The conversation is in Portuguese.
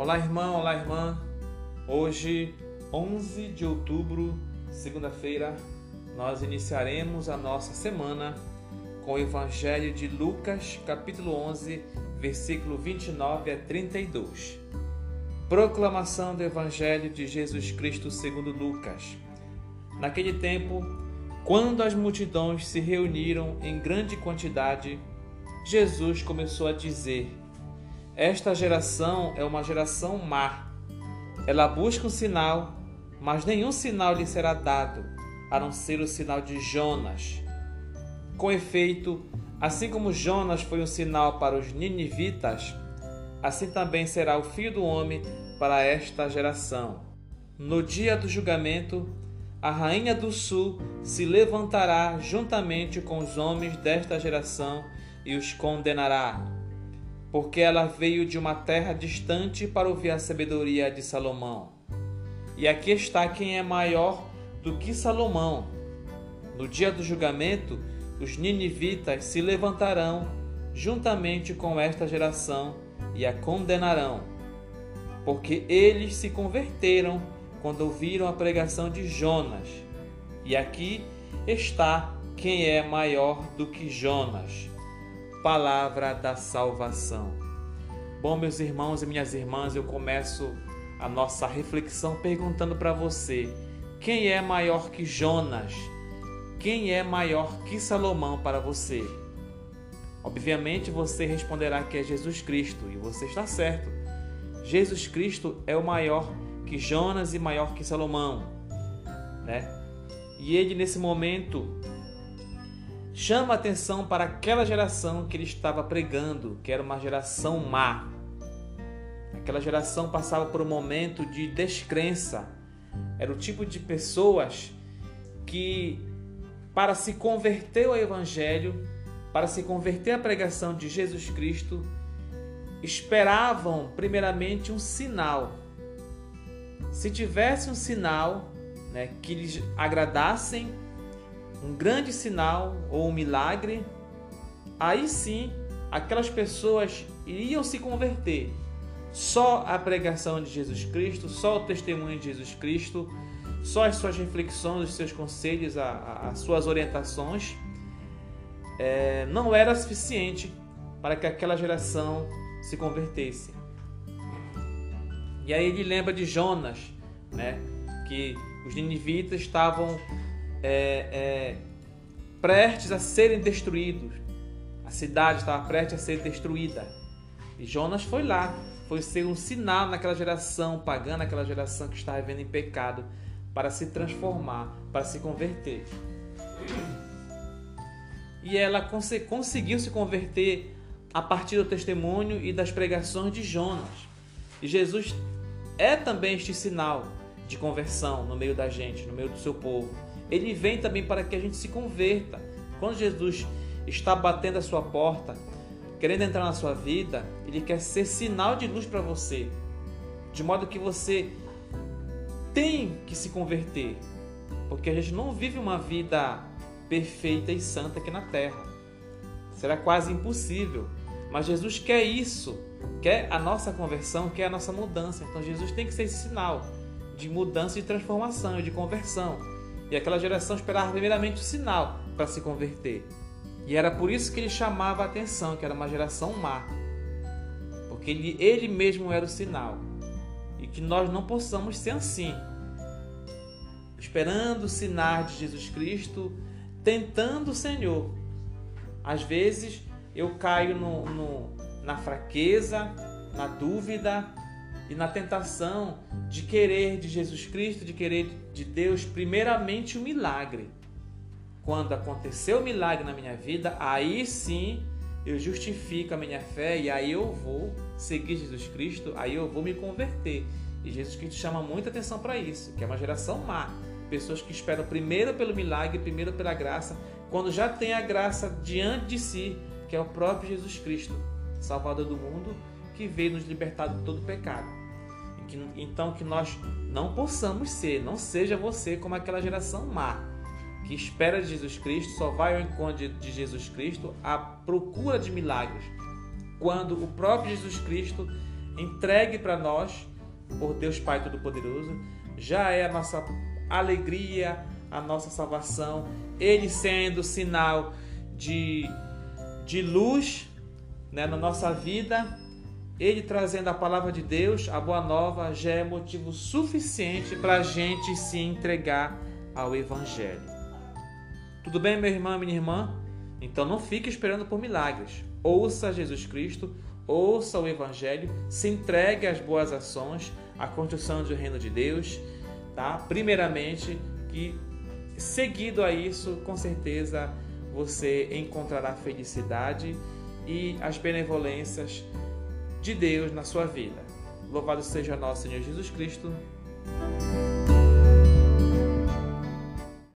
Olá, irmão, olá, irmã. Hoje, 11 de outubro, segunda-feira, nós iniciaremos a nossa semana com o Evangelho de Lucas, capítulo 11, versículo 29 a 32. Proclamação do Evangelho de Jesus Cristo segundo Lucas. Naquele tempo, quando as multidões se reuniram em grande quantidade, Jesus começou a dizer: esta geração é uma geração má. Ela busca um sinal, mas nenhum sinal lhe será dado, a não ser o sinal de Jonas. Com efeito, assim como Jonas foi um sinal para os ninivitas, assim também será o filho do homem para esta geração. No dia do julgamento, a rainha do sul se levantará juntamente com os homens desta geração e os condenará porque ela veio de uma terra distante para ouvir a sabedoria de Salomão. E aqui está quem é maior do que Salomão. No dia do julgamento, os ninivitas se levantarão juntamente com esta geração e a condenarão, porque eles se converteram quando ouviram a pregação de Jonas. E aqui está quem é maior do que Jonas palavra da salvação. Bom, meus irmãos e minhas irmãs, eu começo a nossa reflexão perguntando para você: quem é maior que Jonas? Quem é maior que Salomão para você? Obviamente você responderá que é Jesus Cristo, e você está certo. Jesus Cristo é o maior que Jonas e maior que Salomão, né? E ele nesse momento chama atenção para aquela geração que ele estava pregando, que era uma geração má. Aquela geração passava por um momento de descrença. Era o tipo de pessoas que, para se converter ao Evangelho, para se converter à pregação de Jesus Cristo, esperavam primeiramente um sinal. Se tivesse um sinal né, que lhes agradassem, um grande sinal ou um milagre, aí sim aquelas pessoas iriam se converter. Só a pregação de Jesus Cristo, só o testemunho de Jesus Cristo, só as suas reflexões, os seus conselhos, as suas orientações, é, não era suficiente para que aquela geração se convertesse. E aí ele lembra de Jonas, né? que os ninivitas estavam é, é, prestes a serem destruídos. A cidade estava prestes a ser destruída. E Jonas foi lá, foi ser um sinal naquela geração pagã, naquela geração que estava vivendo em pecado, para se transformar, para se converter. E ela cons conseguiu se converter a partir do testemunho e das pregações de Jonas. E Jesus é também este sinal de conversão no meio da gente, no meio do seu povo ele vem também para que a gente se converta. Quando Jesus está batendo a sua porta, querendo entrar na sua vida, ele quer ser sinal de luz para você, de modo que você tem que se converter, porque a gente não vive uma vida perfeita e santa aqui na terra. Será quase impossível. Mas Jesus quer isso, quer a nossa conversão, quer a nossa mudança. Então Jesus tem que ser esse sinal de mudança e transformação e de conversão. E aquela geração esperava primeiramente o sinal para se converter. E era por isso que ele chamava a atenção, que era uma geração má. Porque ele, ele mesmo era o sinal. E que nós não possamos ser assim. Esperando o sinal de Jesus Cristo, tentando o Senhor. Às vezes eu caio no, no, na fraqueza, na dúvida, e na tentação de querer de Jesus Cristo, de querer de Deus, primeiramente o milagre. Quando aconteceu o milagre na minha vida, aí sim eu justifico a minha fé e aí eu vou seguir Jesus Cristo, aí eu vou me converter. E Jesus Cristo chama muita atenção para isso, que é uma geração má. Pessoas que esperam primeiro pelo milagre, primeiro pela graça, quando já tem a graça diante de si, que é o próprio Jesus Cristo, Salvador do mundo, que veio nos libertar de todo pecado. Então que nós não possamos ser, não seja você como aquela geração má que espera de Jesus Cristo, só vai ao encontro de Jesus Cristo à procura de milagres, quando o próprio Jesus Cristo entregue para nós por Deus Pai Todo-Poderoso, já é a nossa alegria, a nossa salvação, ele sendo sinal de, de luz né, na nossa vida, ele trazendo a palavra de Deus, a boa nova, já é motivo suficiente para a gente se entregar ao Evangelho. Tudo bem, meu irmão minha irmã? Então não fique esperando por milagres. Ouça Jesus Cristo, ouça o Evangelho, se entregue às boas ações, à construção do reino de Deus, tá? Primeiramente, que seguido a isso, com certeza você encontrará felicidade e as benevolências de Deus na sua vida. Louvado seja nosso Senhor Jesus Cristo.